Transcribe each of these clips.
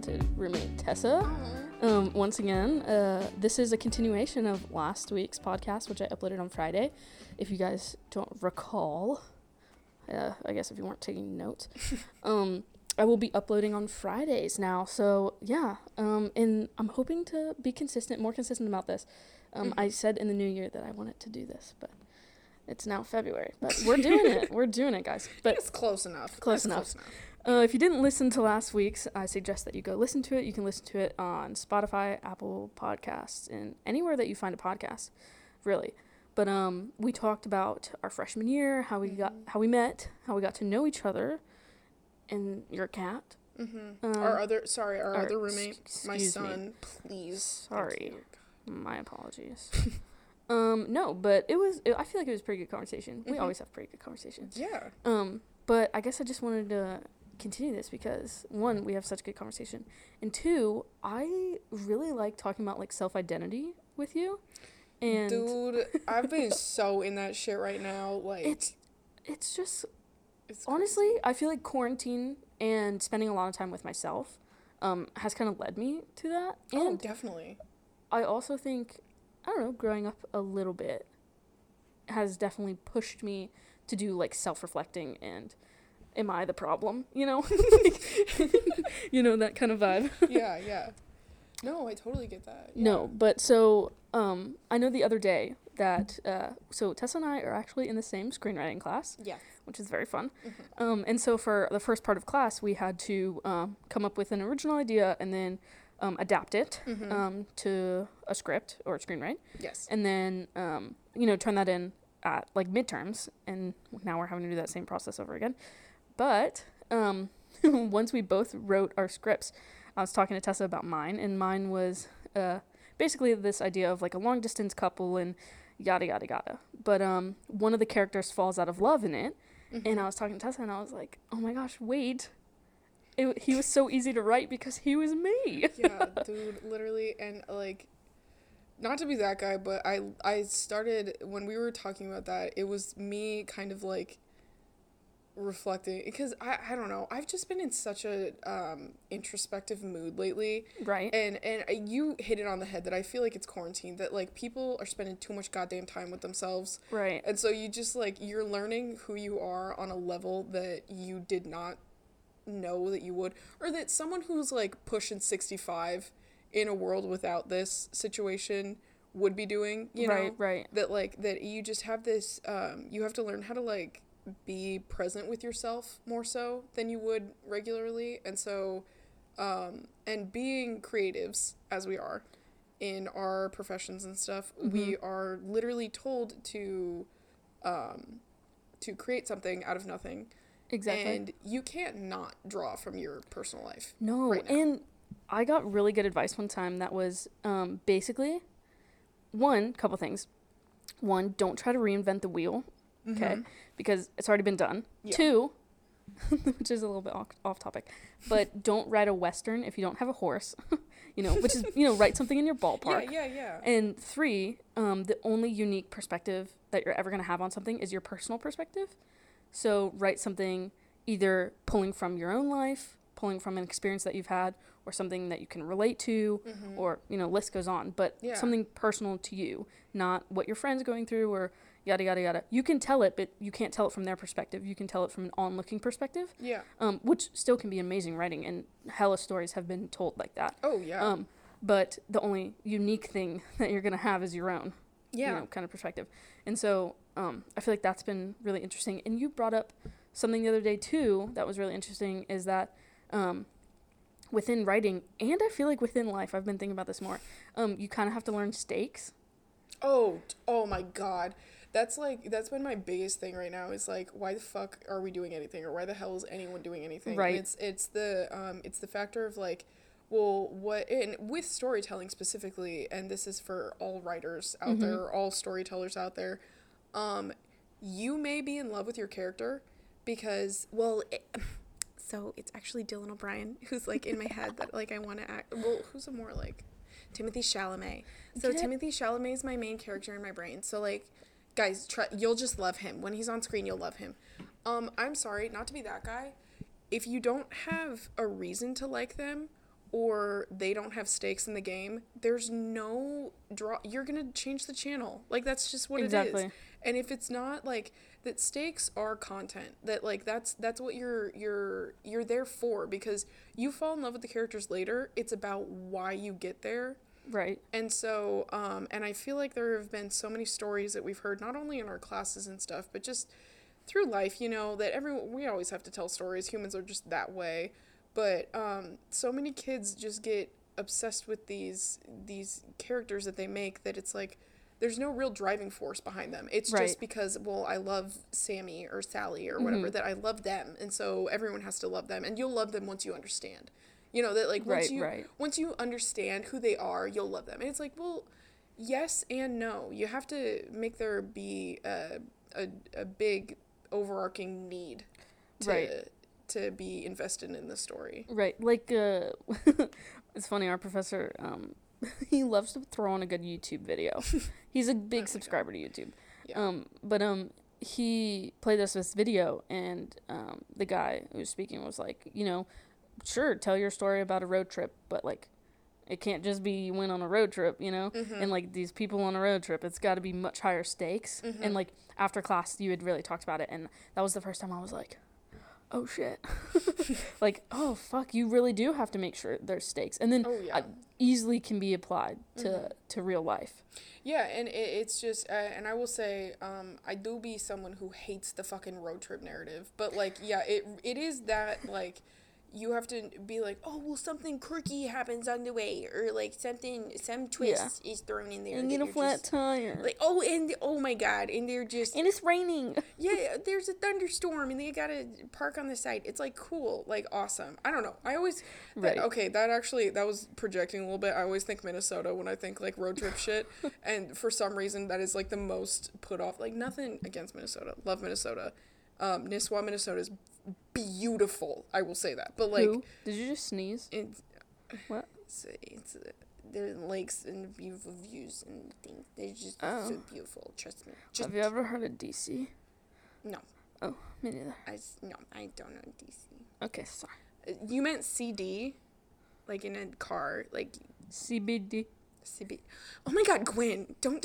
talented roommate, Tessa. Um, once again, uh, this is a continuation of last week's podcast, which I uploaded on Friday. If you guys don't recall, uh, I guess if you weren't taking notes, um, I will be uploading on Fridays now. So yeah, um, and I'm hoping to be consistent, more consistent about this. Um, I said in the new year that I wanted to do this, but it's now February. But we're doing it. We're doing it, guys. But It's close enough. Close That's enough. Close enough. Uh, if you didn't listen to last week's, I suggest that you go listen to it. You can listen to it on Spotify, Apple Podcasts, and anywhere that you find a podcast, really. But um, we talked about our freshman year, how we got, how we met, how we got to know each other, and your cat. Mm-hmm. Um, our other, sorry, our or other roommate, s- my excuse me. son, please. Sorry. My apologies. um, no, but it was. It, I feel like it was a pretty good conversation. We Mhm. always have pretty good conversations. Yeah. Um, but I guess I just wanted to continue this because one, we have such good conversation, and two, I really like talking about like self identity with you, and Dude, I've been so in that shit right now. Like, it's it's just it's honestly, I feel like quarantine and spending a lot of time with myself, um, has kind of led me to that, Oh, and definitely. I also think I don't know, growing up a little bit has definitely pushed me to do like self reflecting and am I the problem? You know? you know, that kind of vibe. yeah, yeah. No, I totally get that. Yeah. No, but so um I know the other day that uh so Tessa and I are actually in the same screenwriting class, Yeah. which is very fun. Mhm. Um and so for the first part of class we had to um come up with an original idea and then um, adapt it Mhm. um, to a script or a screenwrite yes. and then um, you know turn that in at like midterms and now we're having to do that same process over again but um, once we both wrote our scripts i was talking to tessa about mine and mine was uh, basically this idea of like a long distance couple and yada yada yada but um, one of the characters falls out of love in it Mhm. and i was talking to tessa and i was like oh my gosh wait it, he was so easy to write because he was me yeah, dude, literally, and like, not to be that guy, but I I started when we were talking about that. It was me kind of like reflecting because I I don't know. I've just been in such a um introspective mood lately, right. And and you hit it on the head that I feel like it's quarantine that like people are spending too much goddamn time with themselves, right. And so you just like you're learning who you are on a level that you did not know that you would or that someone who's like pushing 65 in a world without this situation would be doing you know? Right right. That like that you just have this um you have to learn how to like be present with yourself more so than you would regularly. And so um and being creatives as we are in our professions and stuff we are literally told to um to create something out of nothing. Exactly. And you can't not draw from your personal life No, right and I got really good advice one time that was um, basically one couple things. One, don't try to reinvent the wheel, okay, Mhm. because it's already been done. Yeah. Two, which is a little bit off, topic, but don't write a western if you don't have a horse, you know, which is you know write something in your ballpark. yeah yeah yeah And three, um, the only unique perspective that you're ever going to have on something is your personal perspective. So write something either pulling from your own life, pulling from an experience that you've had, or something that you can relate to, Mhm. or, you know, list goes on, but Yeah. something personal to you, not what your friend's going through or yada, yada, yada. You can tell it, but you can't tell it from their perspective. You can tell it from an onlooking perspective, yeah um, which still can be amazing writing, and hella stories have been told like that. oh yeah Um, but the only unique thing that you're gonna have is your own, yeah you know, kind of perspective. And so, um, I feel like that's been really interesting. And you brought up something the other day too that was really interesting is that, um, within writing and I feel like within life, I've been thinking about this more. Um, you kind of have to learn stakes. Oh, oh my god. That's like that's been my biggest thing right now is like why the fuck are we doing anything or why the hell is anyone doing anything? And Right. It's it's the um it's the factor of like well what and with storytelling specifically and this is for all writers out Mhm. there, all storytellers out there. Um you may be in love with your character because well it, so it's actually Dylan O'Brien who's like in my head that like I want to act well who's a more like Timothée Chalamet. So Get- Timothée Chalamet is my main character in my brain. So like guys, try, you'll just love him when he's on screen. You'll love him. Um, I'm sorry, not to be that guy. If you don't have a reason to like them, or they don't have stakes in the game, there's no draw. You're gonna change the channel. Like that's just what it Exactly. is. And if it's not like that, stakes are content. That like that's that's what you're you're you're there for because you fall in love with the characters later. It's about why you get there. Right. And so, um, and I feel like there have been so many stories that we've heard, not only in our classes and stuff, but just through life, you know, that everyone, we always have to tell stories. Humans are just that way. But um, so many kids just get obsessed with these these characters that they make that it's like there's no real driving force behind them. It's Right. just because well I love Sammy or Sally or whatever Mm-hmm. that I love them and so everyone has to love them and you'll love them once you understand. You know that like once Right, you right. once you understand who they are, you'll love them. And it's like, well, yes and no. You have to make there be a a, a big overarching need to Right. to be invested in the story. Right. Like uh it's funny our professor um he loves to throw on a good YouTube video. He's a big subscriber to YouTube. Yeah. Um but um he played us this video and um the guy who was speaking was like, you know, sure, tell your story about a road trip, but like it can't just be you went on a road trip, you know? And like these people on a road trip, it's got to be much higher stakes. And like after class, you had really talked about it. And that was the first time I was like, oh shit. like, oh fuck, you really do have to make sure there's stakes. And then Oh, yeah. uh, easily can be applied to, to real life. Yeah, and it, it's just, uh, and I will say, um, I do be someone who hates the fucking road trip narrative, but like, yeah, it it is that like, you have to be like, oh well, something quirky happens on the way, or like something, some twist is thrown in there. And that get a flat just- tire. Like oh, and oh my god, and they're just and it's raining. yeah, there's a thunderstorm and they gotta park on the site. It's like cool, like awesome. I don't know. I always that- Right. okay. That actually that was projecting a little bit. I always think Minnesota when I think like road trip shit, and for some reason that is like the most put off. Like nothing against Minnesota, love Minnesota. Um, Nisswa, Minnesota is beautiful. I will say that, but like Who? Did you just sneeze? it's What? it's, it's uh, there's lakes and beautiful views and things. They're just Oh. so beautiful. Trust me. Just Have you ever heard of DC? no. Oh, me neither. I no. I don't know DC. Okay, sorry. Uh, You meant CD, like in a car, like CBD. CB. Oh my God, Gwen, don't.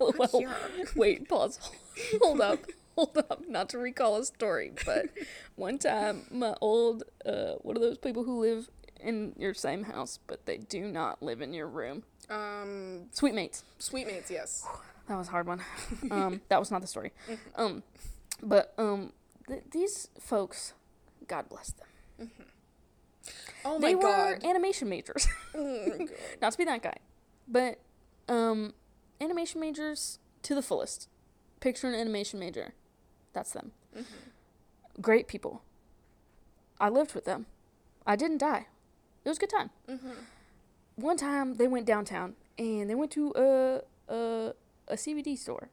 LOL. Yeah. Wait, pause. Hold up. Hold up. Not to recall a story, but one time my old uh one of those people who live in your same house, but they do not live in your room. Um, Suite mates. Suitemates, yes. That was a hard one. Um, that was not the story. Um, but um, th- these folks, God bless them. Oh my they my were animation majors. Oh God. not to be that guy, but um, animation majors to the fullest. Picture an animation major. That's them. Great people. I lived with them. I didn't die. It was a good time. One time they went downtown and they went to a, a a CBD store,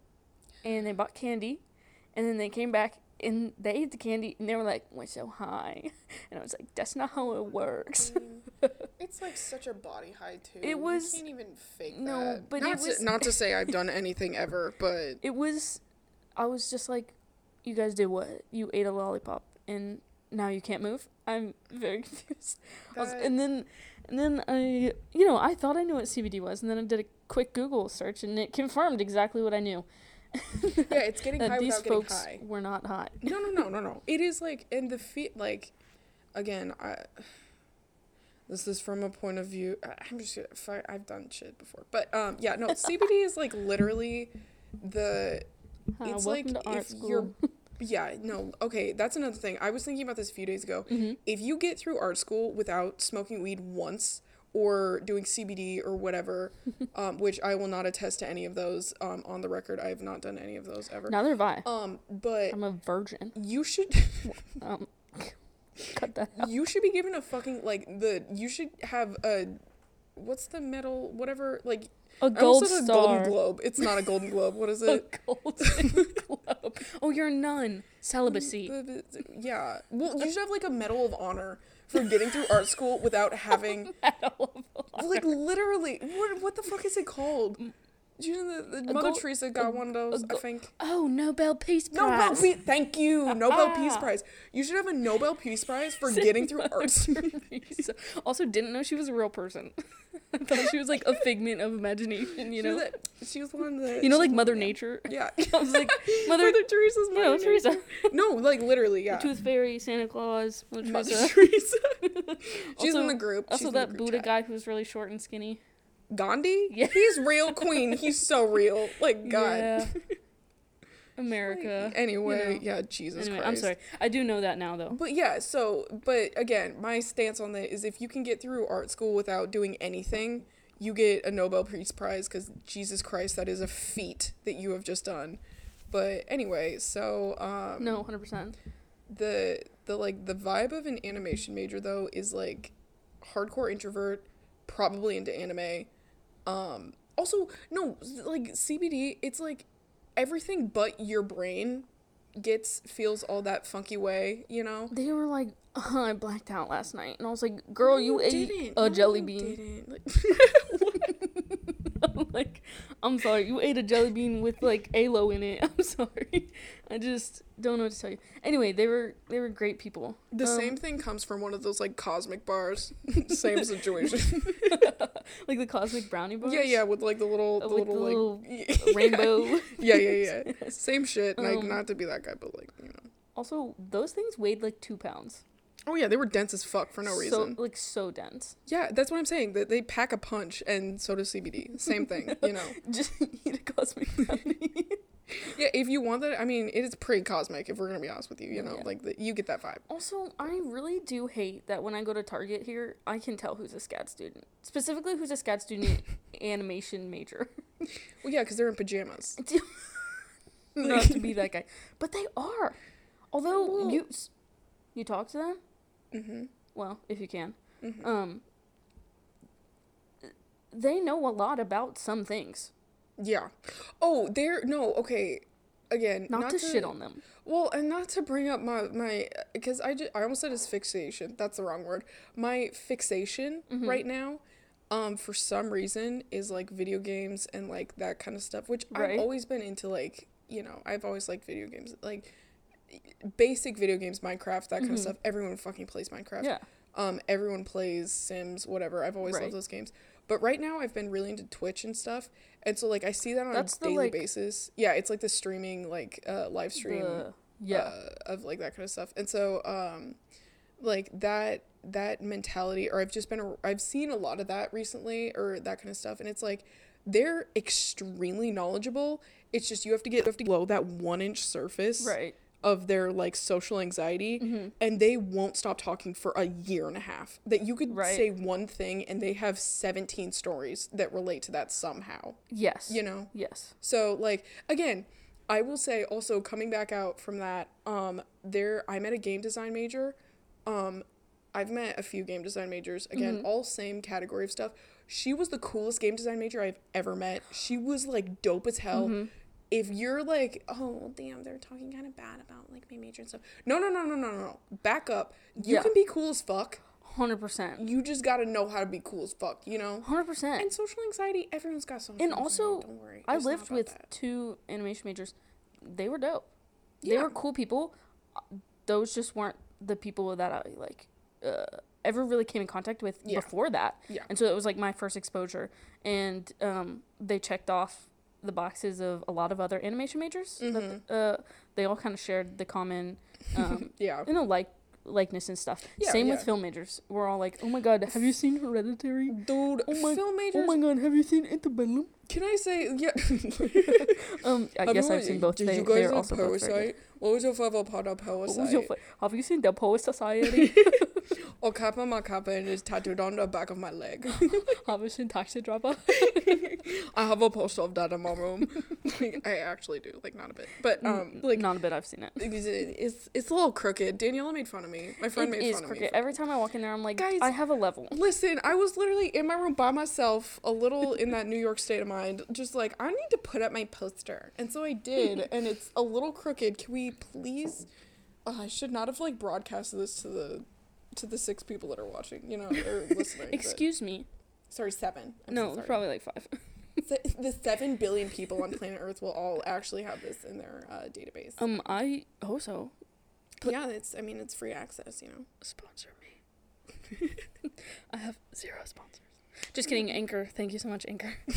and they bought candy, and then they came back and they ate the candy and they were like, "We're so high," and I was like, "That's not how it works." It's like such a body high too. It was- You can't even fake No, that. but not it was- to, not to say I've done anything ever, but it was I was just like, you guys did what? You ate a lollipop and now you can't move? I'm very confused. Was- and then and then I you know, I thought I knew what CBD was and then I did a quick Google search and it confirmed exactly what I knew. yeah, it's getting high these without getting folks high. were not hot. No, no, no, no, no. It is like, and the feet, like, again, I. This is from a point of view. I'm just. I- I've done shit before, but um, yeah, no. CBD is like literally the. It's like if school. you're. Yeah, no. Okay, that's another thing. I was thinking about this a few days ago. Mm-hmm. If you get through art school without smoking weed once or doing CBD or whatever, um, which I will not attest to any of those um, on the record. I have not done any of those ever. Neither have I. Um, but I'm a virgin. you should Um, cut that out. you should be given a fucking like the you should have a what's the medal whatever like A gold almost said a star. golden globe. It's not a golden globe. What is it? A golden globe. Oh, you're a nun. Celibacy. Yeah. Well, you should have like a medal of honor for getting through art school without having Medal of Honor. like literally what what the fuck is it called? You know the, the Mother go- Teresa got a- one of those, a I go- think. Oh, Nobel Peace Prize. Nobel Peace. Thank you, Nobel Peace Ah. Prize. You should have a Nobel Peace Prize for getting through Mother. Teresa. also, didn't know she was a real person. I thought she was like a figment of imagination. You She was know, the- she was one of the. you know, like Mother. Nature. Yeah, I was like, Mother, Mother Teresa's know, Mother Teresa, No, like literally, yeah. Tooth Fairy, Santa Claus, Mother Mother Teresa. She's Also- in the group. She's Also, that Buddha chat. guy who's really short and skinny. Gandhi. Yeah. he's real queen. He's so real. Like God. Yeah. America. Anyway, you know. yeah, Jesus Anyway, Christ. I'm sorry. I do know that now, though. But yeah, so but again, my stance on that is if you can get through art school without doing anything, you get a Nobel Peace Prize because Jesus Christ, that is a feat that you have just done. But anyway, so um, No, hundred percent. the the like the vibe of an animation major though is like hardcore introvert, probably into anime. Um, also, no, like CBD, it's like everything but your brain gets feels all that funky way, you know. They were like, I blacked out last night, and I was like, "Girl, you ate didn't. a No, jelly you bean." didn't. Like, I'm like, I'm sorry, you ate a jelly bean with like aloe in it. I'm sorry. I just don't know what to tell you. Anyway, they were they were great people. the Um, same thing comes from one of those like cosmic bars. same situation. like the cosmic brownie bars. yeah, yeah, with like the little, the Uh, with little, the like little rainbow. Yeah, yeah, yeah. Same shit. Like Um, not to be that guy, but like you know. Also, those things weighed like two pounds. Oh yeah, they were dense as fuck for no reason. So like so dense. Yeah, that's what I'm saying. That they pack a punch, and so does CBD. Same thing, you know. Just eat a cosmic brownie. Yeah, if you want that, I mean, it is pretty cosmic. If we're gonna be honest with you, you know, Yeah. like the, you get that vibe. Also, I really do hate that when I go to Target here, I can tell who's a SCAD student. Specifically, who's a SCAD student animation major. Well, yeah, because they're in pajamas. Not to be that guy, but they are. Although Well- you you talk to them, Mm-hmm. well, if you can, Mhm. um, they know a lot about some things. Yeah. Oh, they're no okay. Again, Not, to, shit on them. Well, and not to bring up my my because I just, I almost said asphyxiation. That's the wrong word. My fixation Mhm. right now, um, for some reason is like video games and like that kind of stuff. Which Right. I've always been into. Like you know, I've always liked video games. Like basic video games, Minecraft, that kind Mhm. of stuff. Everyone fucking plays Minecraft. Yeah. Um, everyone plays Sims, whatever. I've always Right. loved those games. But right now, I've been really into Twitch and stuff, and so like I see that on That's a the, daily like- basis. Yeah, it's like the streaming, like uh, live stream, The- yeah. uh, of like that kind of stuff. And so, um, like that that mentality, or I've just been I've seen a lot of that recently, or that kind of stuff, and it's like they're extremely knowledgeable. It's just you have to get you have to blow that one inch surface right. Of their like social anxiety hmm and they won't stop talking for a year and a half. That you could Right. say one thing and they have 17 stories that relate to that somehow, Yes. you know? Yes. So like again, I will say also coming back out from that, um there I met a game design major. Um I've met a few game design majors. Again, Mhm. all same category of stuff. She was the coolest game design major I've ever met. She was like dope as hell Mhm. If you're like, oh damn, they're talking kind of bad about like my major and stuff. No, no, no, no, no, no, no. Back up. You Yeah. can be cool as fuck. Hundred percent. You just gotta know how to be cool as fuck. You know. Hundred percent. And social anxiety, everyone's got some. And anxiety, also, don't worry. I It's lived with that. two animation majors. They were dope. Yeah. They were cool people. Uh, Those just weren't the people that I like uh, ever really came in contact with Yeah. before that. Yeah. And so it was like my first exposure, and um, they checked off the boxes of a lot of other animation majors. That, Mhm. uh, they all kind of shared the common, um, Yeah. you know, like likeness and stuff. Yeah, Same with film majors. We're all like, oh my god, have you seen Hereditary? Dude, Oh my- film majors. Oh my god, have you seen Interbellum? Can I say yeah? Um, I Have guess I've seen both. Did They, you guys like also. Parasite? What was your favorite part of Parasite? your have you seen the Poet Society? Or Kappa Makappa and it's tattooed on the back of my leg. have you seen Taxi Driver? I have a poster of that in my room. like, I actually do, like not a bit, but um, like not a bit. I've seen it. it's it's, it's a little crooked. Daniela made fun of me. My friend It made is fun of crooked. me. for- Every time I walk in there, I'm like, Guys- I have a level. Listen, I was literally in my room by myself, a little in that New York state of mind, just like I need to put up my poster, and so I did, and it's a little crooked. Can we please? Uh, I should not have like broadcasted this to the to the six people that are watching, you know, or listening. but- Excuse me. sorry, seven. I'm no, so sorry. probably like five. The seven billion people on planet Earth will all actually have this in their uh, database. Um, I hope so. but- yeah, it's. I mean, it's free access. You know. Sponsor me. I have zero sponsors. Just kidding, Anchor. Thank you so much, Anchor.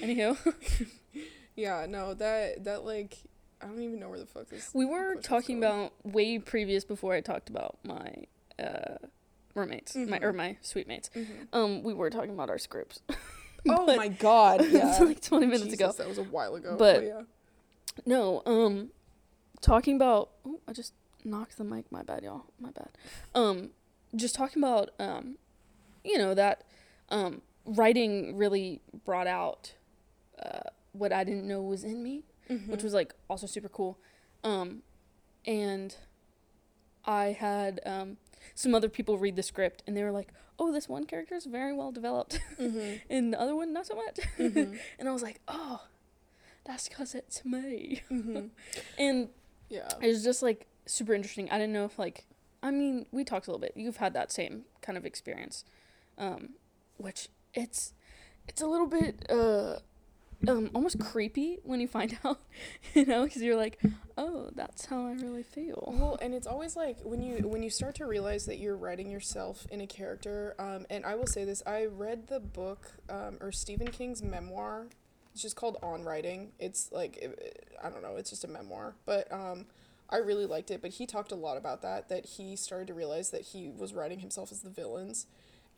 Anywho, Yeah. No. That. That like. I don't even know where the fuck this. we were talking about way previous before I talked about my uh, roommates, my or my suite mates. Mhm. Um, we were talking about our scripts. Oh But- my god. Yeah. like 20 minutes Jesus, ago. That was a while ago. But- yeah. No, um, talking about. Oh, I just knocked the mic. My bad, y'all. My bad. Um, just talking about um, you know that um, writing really brought out uh, what I didn't know was in me, Mm-hmm. which was like also super cool. Um, and I had um some other people read the script and they were like, "Oh, this one character is very well developed, Mm-hmm. and the other one not so much." Mm-hmm. and I was like, "Oh, that's because it's me." mm-hmm. And Yeah. it was just like super interesting. I didn't know if like I mean, we talked a little bit. You've had that same kind of experience. Um which it's it's a little bit uh um almost creepy when you find out, you know, cuz you're like, "Oh, that's how I really feel." Well, and it's always like when you when you start to realize that you're writing yourself in a character. Um, and I will say this: I read the book um, or Stephen King's memoir. It's just called On Writing. It's like it, I don't know. It's just a memoir, but um, I really liked it. But he talked a lot about that. That he started to realize that he was writing himself as the villains,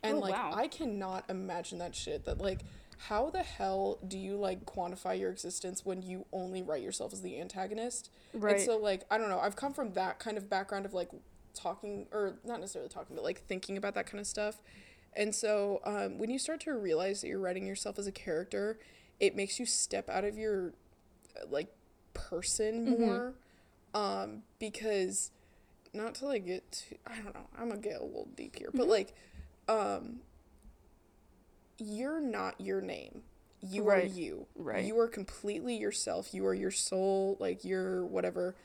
and Oh, like wow. I cannot imagine that shit. That like. How the hell do you like quantify your existence when you only write yourself as the antagonist? Right. And so like I don't know, I've come from that kind of background of like talking or not necessarily talking, but like thinking about that kind of stuff. And so um, when you start to realize that you're writing yourself as a character, it makes you step out of your uh, like person Mhm. more. Um, because not to like get too, I don't know, I'm gonna get a little deep here, but Mhm. like um you're not your name. You Right. are you. Right. You are completely yourself. You are your soul, like you're whatever.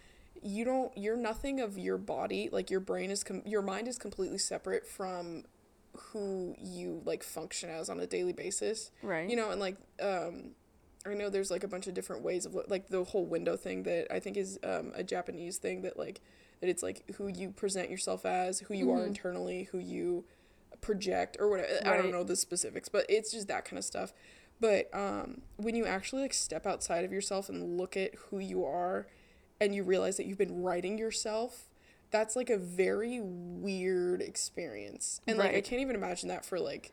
You don't you're nothing of your body. Like your brain is com- your mind is completely separate from who you like function as on a daily basis. right. You know, and like um I know there's like a bunch of different ways of like the whole window thing that I think is um a Japanese thing that like that it's like who you present yourself as, who you are Mhm. internally, who you project or whatever. I don't know the specifics, but it's just that kind of stuff. But um, when you actually like step outside of yourself and look at who you are, and you realize that you've been writing yourself, that's like a very weird experience. And like I can't even imagine that for like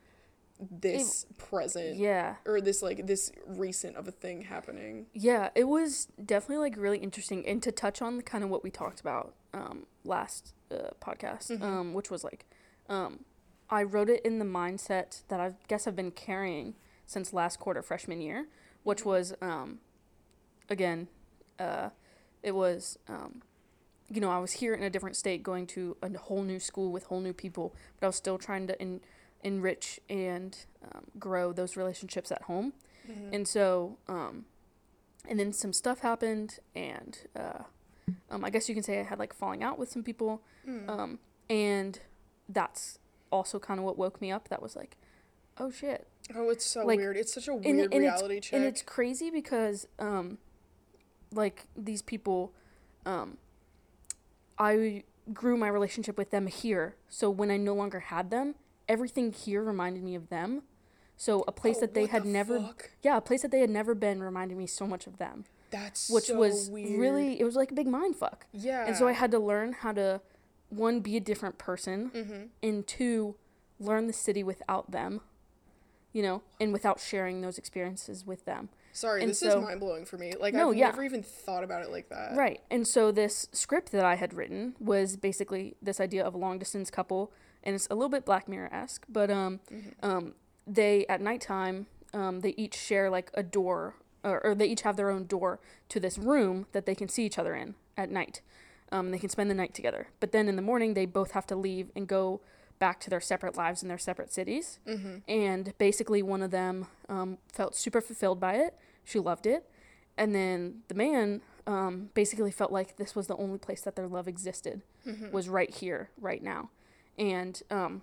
this present yeah. or this like this recent of a thing happening. Yeah, it was definitely like really interesting, and to touch on kind of what we talked about um, last uh, podcast, Mhm. um, which was like, um, I wrote it in the mindset that I guess I've been carrying since last quarter freshman year, which was, um, again, uh, it was, um, you know, I was here in a different state, going to a whole new school with whole new people, but I was still trying to en- enrich and um, grow those relationships at home. Mm-hmm. And so, um, and then some stuff happened, and uh, um, I guess you can say I had like falling out with some people, Mm. um, and that's also kind of what woke me up. That was like, oh shit, oh, it's so like, weird. It's such a weird and it's- reality check. and it's crazy because, um, like these people, um, I grew my relationship with them here. So when I no longer had them, everything here reminded me of them. So a place Oh, that they had the never fuck? yeah, a place that they had never been reminded me so much of them, That's which so was weird. really it was like a big mind fuck. yeah. And so I had to learn how to one be a different person Mm-hmm. and two learn the city without them. You know, and without sharing those experiences with them. Sorry, and this so- is mind blowing for me. Like No, I've yeah. never even thought about it like that. Right. And so this script that I had written was basically this idea of a long distance couple and it's a little bit Black Mirror esque, but um Mm-hmm. um they at nighttime um they each share like a door or, or they each have their own door to this room that they can see each other in at night. Um they can spend the night together. But then in the morning they both have to leave and go back to their separate lives in their separate cities. Mm-hmm. And basically, one of them um, felt super fulfilled by it. She loved it. And then the man um, basically felt like this was the only place that their love existed, Mm-hmm. was right here, right now. And um,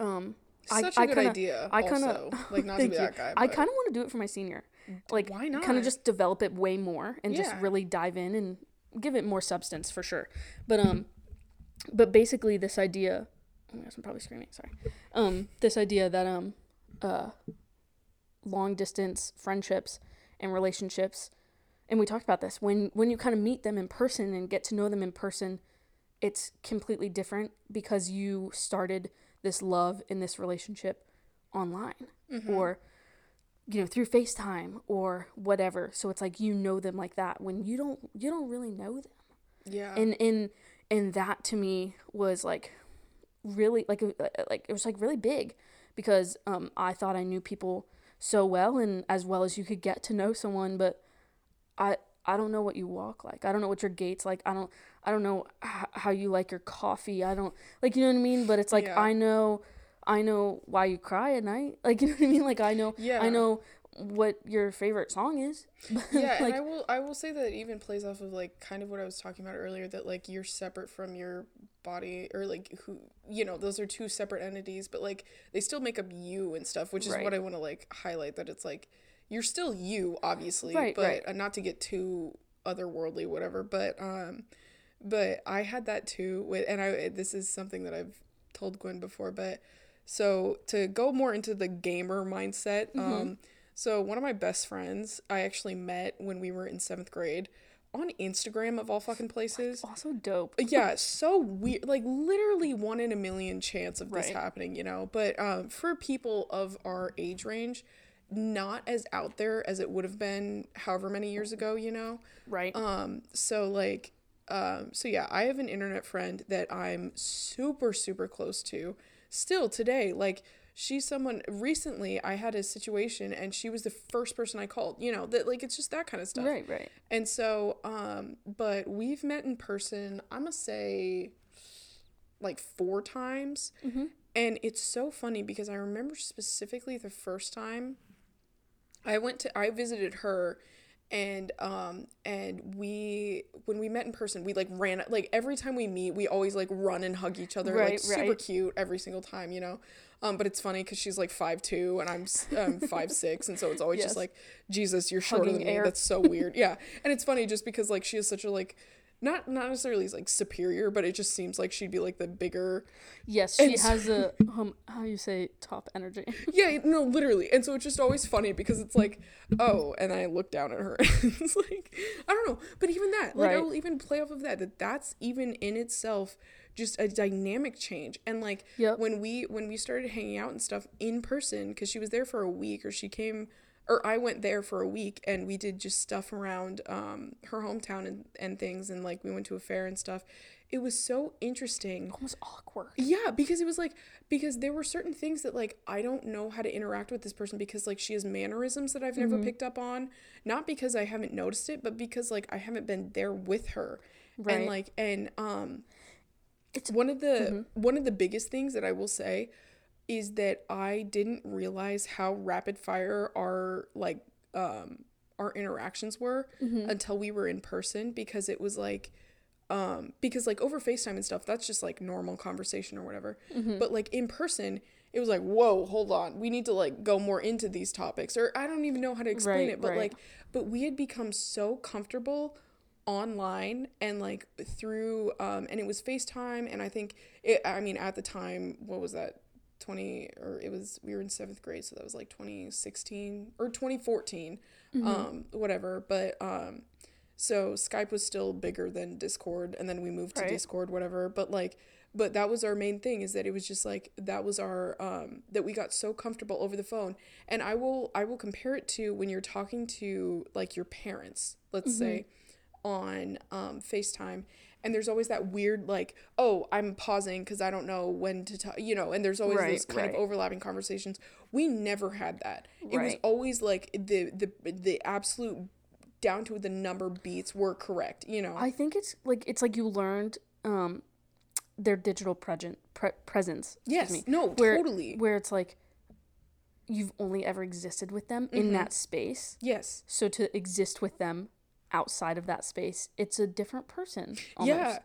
um, I- Such a I good kinda- idea. I kind of like not to be that guy. But. I kind of want to do it for my senior, like Why not? kind of just develop it way more and just really dive in and give it more substance for sure. But um, but basically this idea. Oh my gosh, I'm probably screaming. Sorry. Um, this idea that um, uh, long distance friendships and relationships, and we talked about this when when you kind of meet them in person and get to know them in person, it's completely different because you started this love in this relationship online Mm-hmm. or you know through FaceTime or whatever. So it's like you know them like that when you don't you don't really know them. yeah. And and and that to me was like really like uh, like it was like really big because um I thought I knew people so well and as well as you could get to know someone but I I don't know what you walk like. I don't know what your gait's like. I don't I don't know h- how you like your coffee. I don't like you know what I mean, but it's like Yeah. I know I know why you cry at night. Like you know what I mean? Like I know Yeah. I know what your favorite song is. yeah, like and I will I will say that it even plays off of like kind of what I was talking about earlier that like you're separate from your body or like who you know those are two separate entities but like they still make up you and stuff which is Right. what I want to like highlight that it's like you're still you obviously Right, but right. uh, not to get too otherworldly whatever but um but I had that too with and I this is something that I've told Gwen before but so to go more into the gamer mindset um so one of my best friends I actually met when we were in 7th grade on Instagram of all fucking places also dope. yeah, so weird. Like literally one in a million chance of this Right. happening, you know. But um, for people of our age range, not as out there as it would have been however many years ago, you know. Right. Um, so like, um, so yeah, I have an internet friend that I'm super super close to still today. Like she's someone recently I had a situation and she was the first person I called. You know that like it's just that kind of stuff. right, right. And so, um, but we've met in person, I'm gonna say like four times. Mm-hmm. And it's so funny because I remember specifically the first time I went to, I visited her and um and we when we met in person we like ran like every time we meet we always like run and hug each other like Right, super right. cute every single time you know um but it's funny because she's like five two and i'm um, five six and so it's always Yes. just like jesus you're shorter Hugging than me air. that's so weird yeah and it's funny just because like she is such a like not not necessarily like superior but it just seems like she'd be like the bigger Yes, she And so- has a um how you say top energy. yeah no literally. And so it's just always funny because it's like oh and i look down at her. And it's like i don't know. But even that like i will even play off of that that that's even in itself just a dynamic change. And like Yep. when we when we started hanging out and stuff in person because she was there for a week or she came or i went there for a week and we did just stuff around um her hometown and, and things and like we went to a fair and stuff it was so interesting Almost awkward. yeah, because it was like because there were certain things that like I don't know how to interact with this person because like she has mannerisms that I've never Mm-hmm. picked up on, not because I haven't noticed it, but because like I haven't been there with her. Right. And like and um It's- one of the Mm-hmm. one of the biggest things that I will say is that I didn't realize how rapid fire our like um our interactions were Mm-hmm. until we were in person because it was like um because like over FaceTime and stuff that's just like normal conversation or whatever Mm-hmm. but like in person it was like whoa hold on we need to like go more into these topics or I don't even know how to explain Right, it but right. like but we had become so comfortable online and like through um and it was FaceTime and I think it I mean at the time what was that 20 or it was we were in 7th grade so that was like 2016 or 2014 Mm-hmm. um whatever but um so Skype was still bigger than Discord and then we moved to Discord whatever but like but that was our main thing is that it was just like that was our um that we got so comfortable over the phone and I will I will compare it to when you're talking to like your parents let's say on um FaceTime and there's always that weird like oh I'm pausing cuz I don't know when to talk you know and there's always Right, those kind right. of overlapping conversations we never had that it was always like the the the absolute down to the number beats were correct you know I think it's like it's like you learned um their digital present pre- presence. yes me, no where, totally Where it's like you've only ever existed with them Mm-hmm. in that space. yes So to exist with them outside of that space, it's a different person. Almost. Yeah.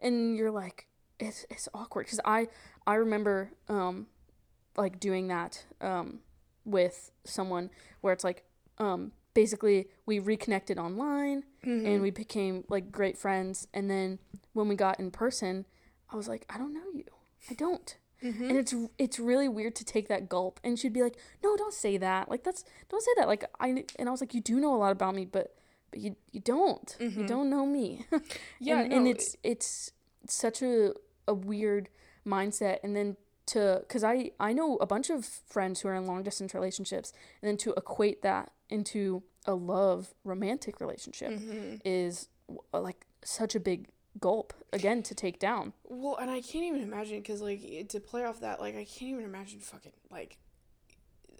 And you're like, it's it's awkward because I I remember um like doing that um with someone where it's like um basically we reconnected online Mm-hmm. and we became like great friends and then when we got in person i was like i don't know you i don't Mm-hmm. and it's it's really weird to take that gulp and she'd be like no don't say that like that's don't say that like i and i was like you do know a lot about me but but you you don't. You don't know me. Mm-hmm. Yeah, and, and it's it's such a a weird mindset. And then to because i i know a bunch of friends who are in long distance relationships. And then to equate that into a love romantic relationship Mm-hmm. is like such a big gulp again to take down. Well, and I can't even imagine because like to play off that, like I can't even imagine fucking like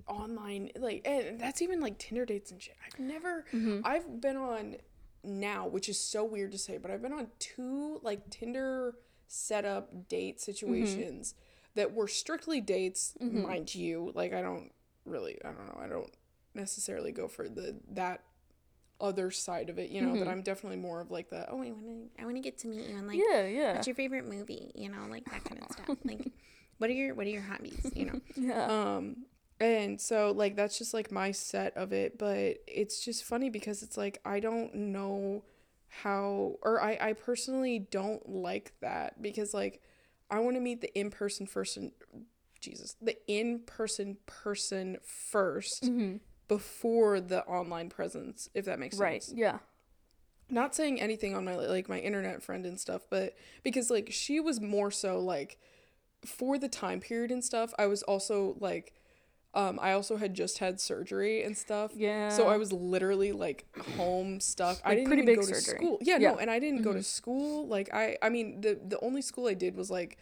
online like and that's even like Tinder dates and shit. I've never mm-hmm. I've been on now, which is so weird to say, but I've been on two like Tinder setup date mm-hmm. situations that were strictly dates, mm-hmm. mind you. Like I don't really I don't know, I don't necessarily go for the that other side of it, you know, that I'm definitely more of like the oh I want to I want to get to meet you and like yeah yeah. What's your favorite movie? You know like that kind of stuff. Like what are your what are your hobbies? You know? Yeah. Um, and so like that's just like my set of it, but it's just funny because it's like I don't know how or I I personally don't like that because like I want to meet the in-person person Jesus, the in-person person 1st before the online presence, if that makes Mm-hmm. right sense yeah not saying anything on my like my internet friend and stuff but because like she was more so like for the time period and stuff i was also like um i also had just had surgery and stuff. Yeah so i was literally like home stuck i didn't pretty even big go to school. Yeah, Yeah. no and i didn't go to school. Like i i mean the the only school i did was like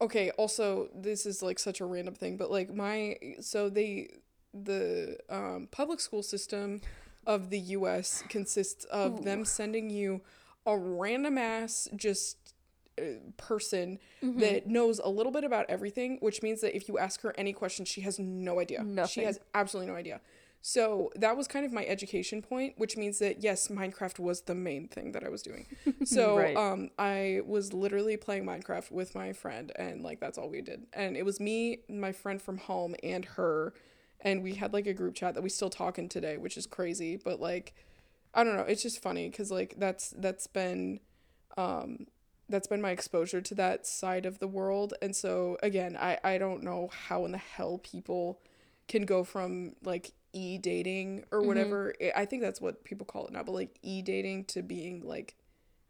okay also this is like such a random thing but like my so they the um, public school system of the US consists of them sending you a random ass just person Mm-hmm. that knows a little bit about everything, which means that if you ask her any questions, she has no idea. She has absolutely no idea. So that was kind of my education point, which means that yes, Minecraft was the main thing that I was doing. So Right. um, I was literally playing Minecraft with my friend, and like that's all we did. And it was me, my friend from home, and her, and we had like a group chat that we still talk in today, which is crazy. But like, I don't know, it's just funny because like that's that's been, um, that's been my exposure to that side of the world, and so again, I I don't know how in the hell people can go from like e dating or whatever. I I think that's what people call it now, but like e dating to being like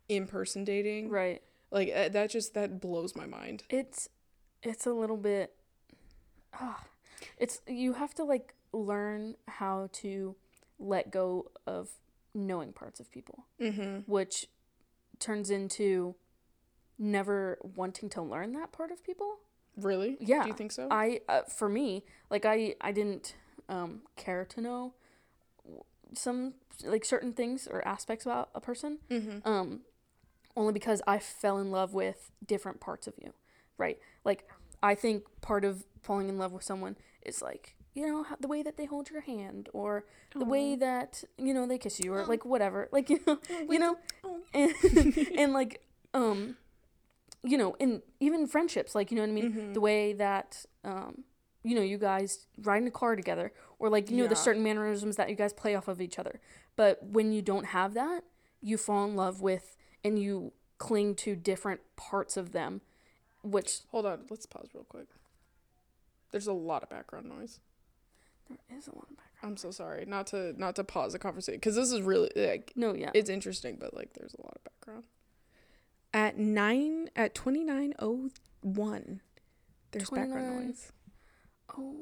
in person dating. right Like uh, that just that blows my mind. it's it's a little bit ah it's you have to like learn how to let go of knowing parts of people Mm-hmm. which turns into never wanting to learn that part of people Really? Yeah. Do you think so? i uh, for me like i i didn't um care to know some like certain things or aspects about a person mm-hmm. um only because I fell in love with different parts of you, right? Like I think part of falling in love with someone is like you know how, the way that they hold your hand or the way that you know they kiss you or like whatever, like you know, you know, and, and like um you know, and even friendships, like you know what I mean, the way that um you know you guys ride in a car together or like you know the certain mannerisms that you guys play off of each other. But when you don't have that, you fall in love with and you cling to different parts of them, which Hold on, let's pause real quick. There's a lot of background noise. there is a lot of background. I'm so sorry. Not to not to pause the conversation because this is really like No, yeah. it's interesting, but like there's a lot of background. At nine at twenty nine oh one, there's 29. background noise. oh.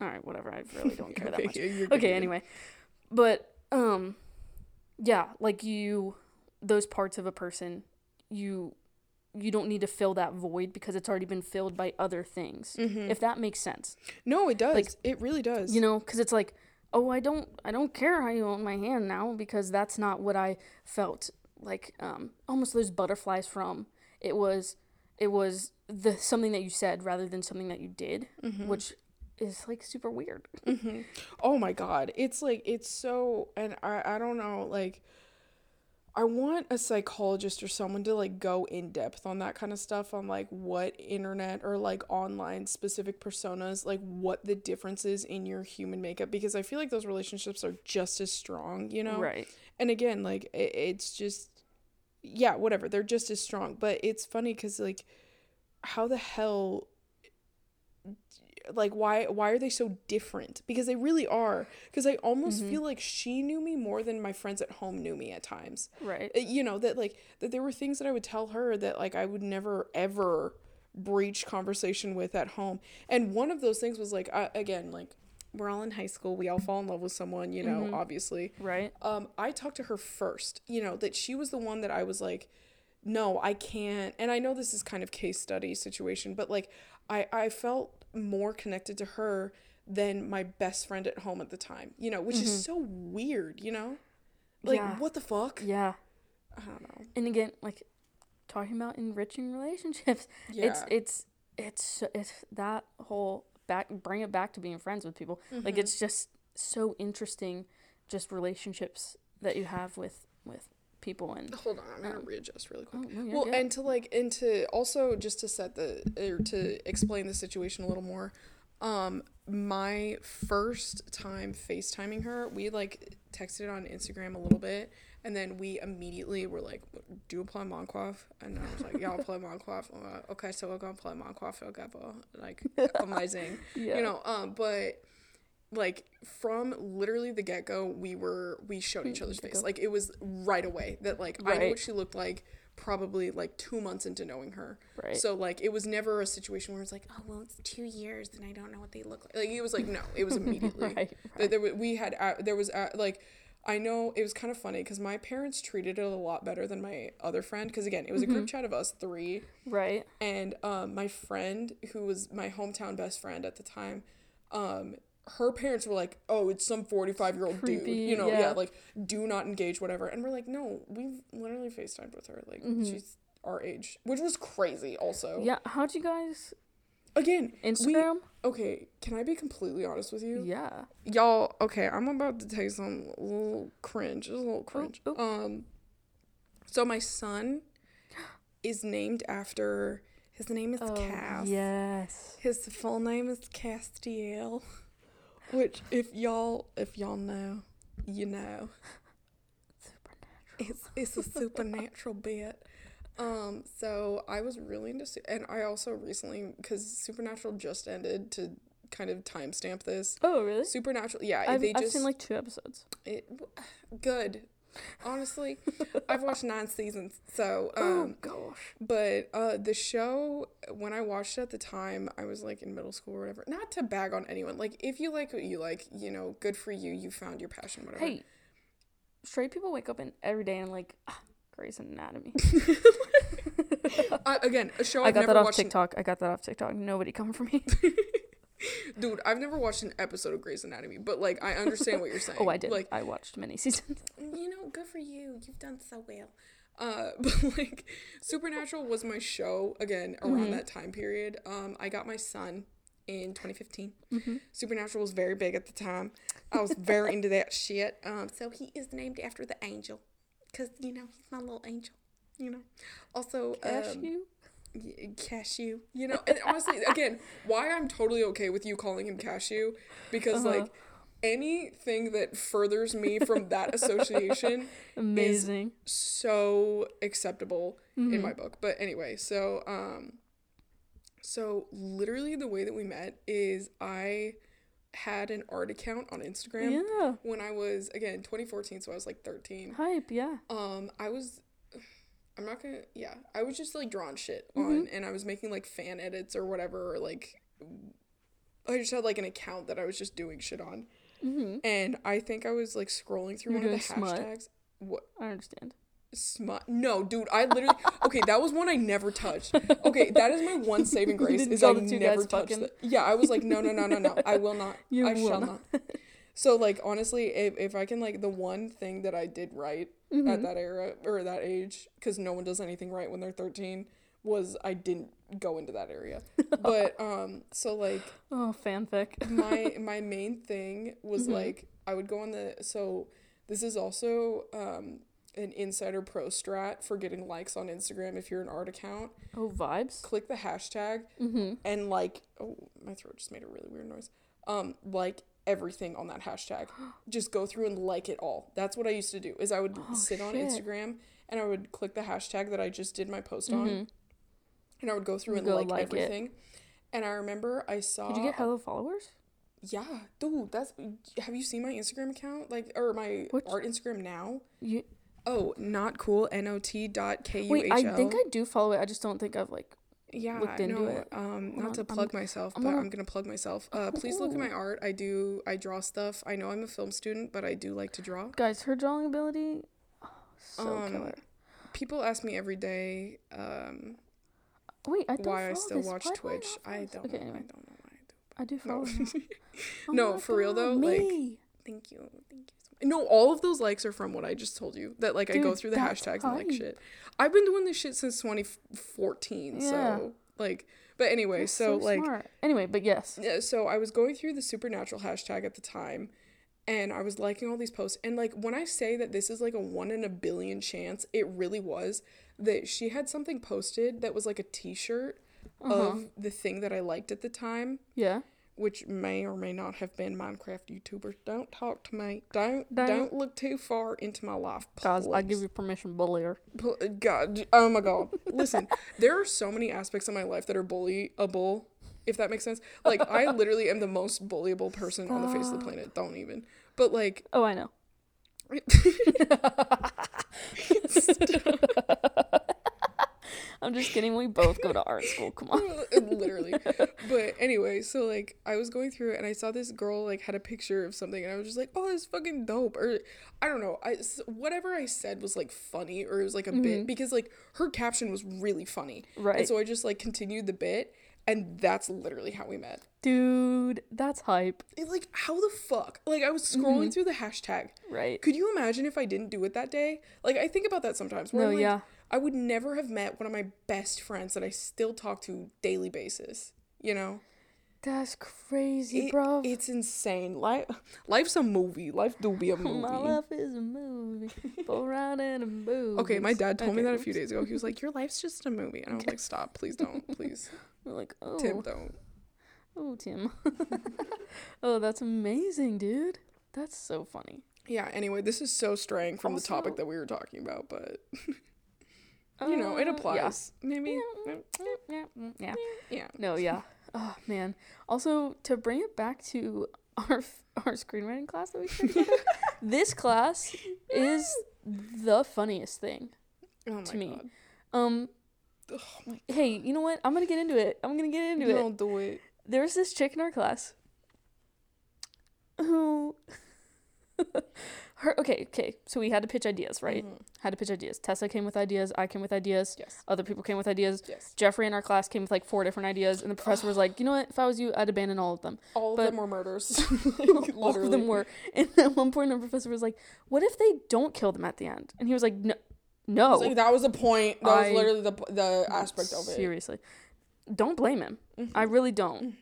All right, whatever. I really don't care that much. yeah, okay anyway but um yeah like you those parts of a person you you don't need to fill that void because it's already been filled by other things Mhm. if that makes sense No, it does. like, it really does. you know because it's like oh i don't i don't care how you hold my hand now because that's not what i felt like um almost those butterflies from it was it was the something that you said rather than something that you did Mm-hmm. which is like super weird Oh my god, it's like it's so, and I I don't know like. I want a psychologist or someone to like go in depth on that kind of stuff on like what internet or like online specific personas, like what the difference is in your human makeup because I feel like those relationships are just as strong, you know? Right. And again, like it, it's just yeah, whatever. They're just as strong, but it's funny cuz like how the hell like why why are they so different because they really are because i almost Mhm. feel like she knew me more than my friends at home knew me at times Right. Uh, you know that like that there were things that i would tell her that like i would never ever breach conversation with at home and one of those things was like I, again like we're all in high school we all fall in love with someone you know Mhm. obviously Right. um, I talked to her first, you know, that she was the one that I was like, no, I can't. And I know this is kind of case study situation, but like I, I felt more connected to her than my best friend at home at the time, you know, which Mhm. is so weird, you know? Like, Yeah. what the fuck? Yeah. I don't know. And again, like talking about enriching relationships. Yeah. It's it's it's it's that whole back bring it back to being friends with people. Like Mhm. it's just so interesting just relationships that you have with with people and Hold on, I'm gonna um, readjust really oh, quick. no, Well, good. and to like, and to also just to set the or to explain the situation a little more. Um, my first time FaceTiming her, we like texted on Instagram a little bit, and then we immediately were like, "Do you play Minecraft?" And I was like, "Yeah, I'll play Minecraft." I'm like, okay, so we're gonna play Minecraft together. Like, amazing yeah. you know um but like from literally the get-go we were we showed each Hmm, other's face like it was right away that like i know what she looked like probably like two months into knowing her right. so like it was never a situation where it's like Oh well, it's two years and I don't know what they look like. like it was like no it was immediately right. Right. there, wa- we had uh, there was uh, like I know it was kind of funny because my parents treated it a lot better than my other friend because again it was a group chat of us three right. and um, my friend who was my hometown best friend at the time um, her parents were like oh it's some 45 year old dude you know yeah. yeah. like do not engage whatever and we're like no we've literally facetimed with her like Mhm. she's our age which was crazy also Yeah. How'd you guys again we- Instagram? okay can i be completely honest with you yeah. y'all okay i'm about to take some little cringe just a little cringe oh. um so my son is named after his name is Oh, cass yes. his full name is castiel which if y'all if y'all know you know Supernatural. it's it's a supernatural bit um so i was really into su- and i also recently because supernatural just ended to kind of timestamp this Oh, really? supernatural yeah I've, they I've just seen like two episodes. It good. Honestly, I've watched nine seasons. So, oh um, gosh. but uh, the show when I watched it at the time, I was like in middle school or whatever. Not to bag on anyone. Like, if you like what you like, you know, good for you. You found your passion, whatever. Hey, straight people wake up and every day and like ah, Grey's Anatomy. I, again, a show I I've got never that off watched. TikTok. I got that off TikTok. Nobody come for me. dude, I've never watched an episode of Grey's Anatomy, but like, I understand what you're saying. oh, I did. Like, I watched many seasons. you know, good for you. You've done so well. Uh, but like, Supernatural was my show again around Mhm. that time period. Um, I got my son in 2015. Mm-hmm. Supernatural was very big at the time. I was very into that shit. Um, So he is named after the angel, cause you know he's my little angel. You know. also, um, Cashew. y- cashew. You know, and honestly, again, why I'm totally okay with you calling him cashew because Uh-huh. like anything that furthers me from that association Amazing. so acceptable in Mhm. my book. But anyway, so um so literally the way that we met is I had an art account on Instagram Yeah. when I was again 2014, so I was like 13. Hype. Yeah. Um I was I'm not gonna yeah, I was just like drawing shit on and I was making like fan edits or whatever or like I just had like an account that I was just doing shit on. Mm-hmm. And I think I was like scrolling through You're one of the smut. hashtags. What I understand. Smut. No, dude, I literally. Okay, that was one I never touched. Okay, that is my one saving grace. Is I never touched fucking? that. Yeah, I was like, no, no, no, no, no. I will not. You I will shall not. not. So like honestly, if if I can like the one thing that I did right at Mhm. that era or that age, because no one does anything right when they're thirteen, was I didn't go into that area. but um, so like Oh, fanfic. my my main thing was Mhm. like I would go on the so this is also um an insider pro strat for getting likes on Instagram if you're an art account. Oh, vibes. Click the hashtag Mm-hmm. and like oh my throat just made a really weird noise. Um like everything on that hashtag. Just go through and like it all. That's what I used to do. Is I would Oh, sit on. Instagram and I would click the hashtag that I just did my post on Mhm. and I would go through and Go like, like it. everything. And I remember I saw Did you get hello followers? Yeah, dude, that's have you seen my Instagram account? Like or my Which- art Instagram now? You Oh, not cool. N O T dot K U H wait. L. I think I do follow it. I just don't think I've like. Yeah, no, it. Um, not on, to I'm- plug myself, I'm but I'm gonna plug myself. Uh, please look at my art. I do. I draw stuff. I know I'm a film student, but I do like to draw. Guys, her drawing ability, oh, so Um, killer. People ask me every day um, Wait, I don't why I still this. watch Why Twitch. I follow don't. Okay, know. anyway, I don't know why I do. I do follow. No. Oh No, for real God, though, like. Thank you. Thank you. So. No, all of those likes are from what I just told you. That like I go through the hashtags and like shit. I've been doing this shit since 2014. Yeah. So like, but anyway, That's so, like, anyway, but yes, yeah, so I was going through the supernatural hashtag at the time, and I was liking all these posts. And like when I say that this is like a one in a billion chance, it really was that she had something posted that was like a T-shirt Uh-huh. of the thing that I liked at the time yeah. Which may or may not have been Minecraft YouTubers. Don't talk to me. Don't Don't. don't, look too far into my life. please. Guys, I give you permission, bullier. God, oh my God. Listen, there are so many aspects of my life that are bullyable. If that makes sense. Like I literally am the most bullyable person on the face of the planet. Don't even. But like Oh, I know. I'm just kidding. We both go to art school. Come on. literally but anyway so like i was going through it and i saw this girl like had a picture of something and i was just like oh it's fucking dope or i don't know i whatever i said was like funny or it was like a bit mm-hmm. because like her caption was really funny Right. and so i just like continued the bit and that's literally how we met Dude, that's hype. It, like how the fuck like i was scrolling mm-hmm. through the hashtag Right. could you imagine if i didn't do it that day like i think about that sometimes where No, like, yeah. I would never have met one of my best friends that i still talk to daily basis you know That's crazy, It- bro. It's insane. Life, life's a movie. Life do be a movie. My life is a movie. Go around in a movie. Okay, my dad told me Okay, that a few days ago. He was like, "Your life's just a movie," and I was like, "Stop, please don't, please, We're like, oh, Tim, don't." oh, Tim. oh, that's amazing, dude. That's so funny. Yeah. Anyway, this is so straying from the topic that we were talking about, but you know, it Uh, applies. Maybe. Yeah. Yeah, mm, yeah. Yeah. No, yeah. Oh man. Also, to bring it back to our f- our screenwriting class that we took this class is the funniest thing. Oh my To me. god. Um. Hey, you know what? I'm gonna get into it. I'm gonna get into it. Don't do it. there was this chick in our class who her okay okay so we had to pitch ideas right Mhm. had to pitch ideas tessa came with ideas i came with ideas Yes. other people came with ideas Yes. jeffrey in our class came with like four different ideas and the professor was like you know what if i was you i'd abandon all of them All But- of them were murders. all of them were and at one point the professor was like what if they don't kill them at the end and he was like no no Like, that was the point. That was literally the the aspect of it. seriously don't blame him Mhm. I really don't.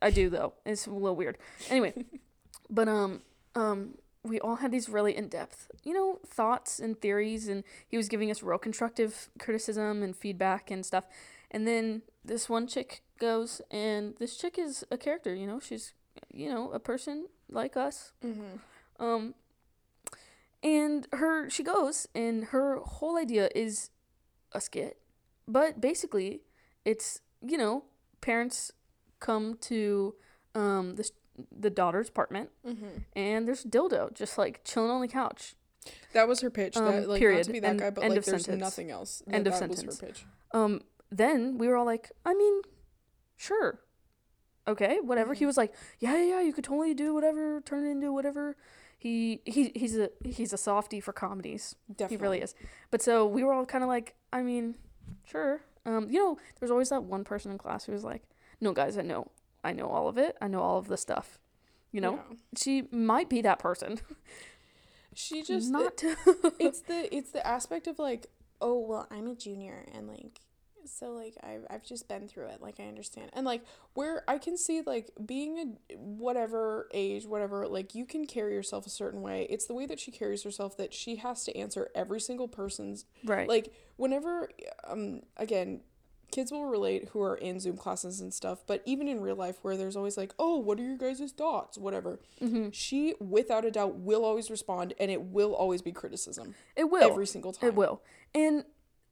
I do though. It's a little weird. Anyway, but um um we all had these really in-depth, you know, thoughts and theories and he was giving us real constructive criticism and feedback and stuff. And then this one chick goes and this chick is a character, you know, she's you know, a person like us. Mhm. Um and her she goes and her whole idea is a skit. But basically it's, you know, parents come to um this the daughter's apartment Mhm. and there's dildo just like chilling on the couch. That was her pitch. Um, that, like, period. Not to be that End- guy, but end like, of there's sentence. nothing else. That, End of sentence. her pitch. Um then we were all like, I mean, sure. Okay, whatever. He was like, yeah, yeah, yeah, you could totally do whatever, turn it into whatever. He he he's a he's a softie for comedies. Definitely. He really is. But so we were all kind of like, I mean, sure. Um, you know, there's always that one person in class who was like, no, guys, I know, I know all of it. I know all of the stuff. You know, Yeah. she might be that person. She just not to. it's the it's the aspect of like Oh well, I'm a junior, and like so like I've I've just been through it. Like I understand, and like where I can see like being a whatever age, whatever, like you can carry yourself a certain way. It's the way that she carries herself that she has to answer every single person's Right. like whenever um again kids will relate who are in zoom classes and stuff but even in real life where there's always like oh what are your guys' thoughts whatever Mm-hmm. she without a doubt will always respond and it will always be criticism it will. every single time It will. And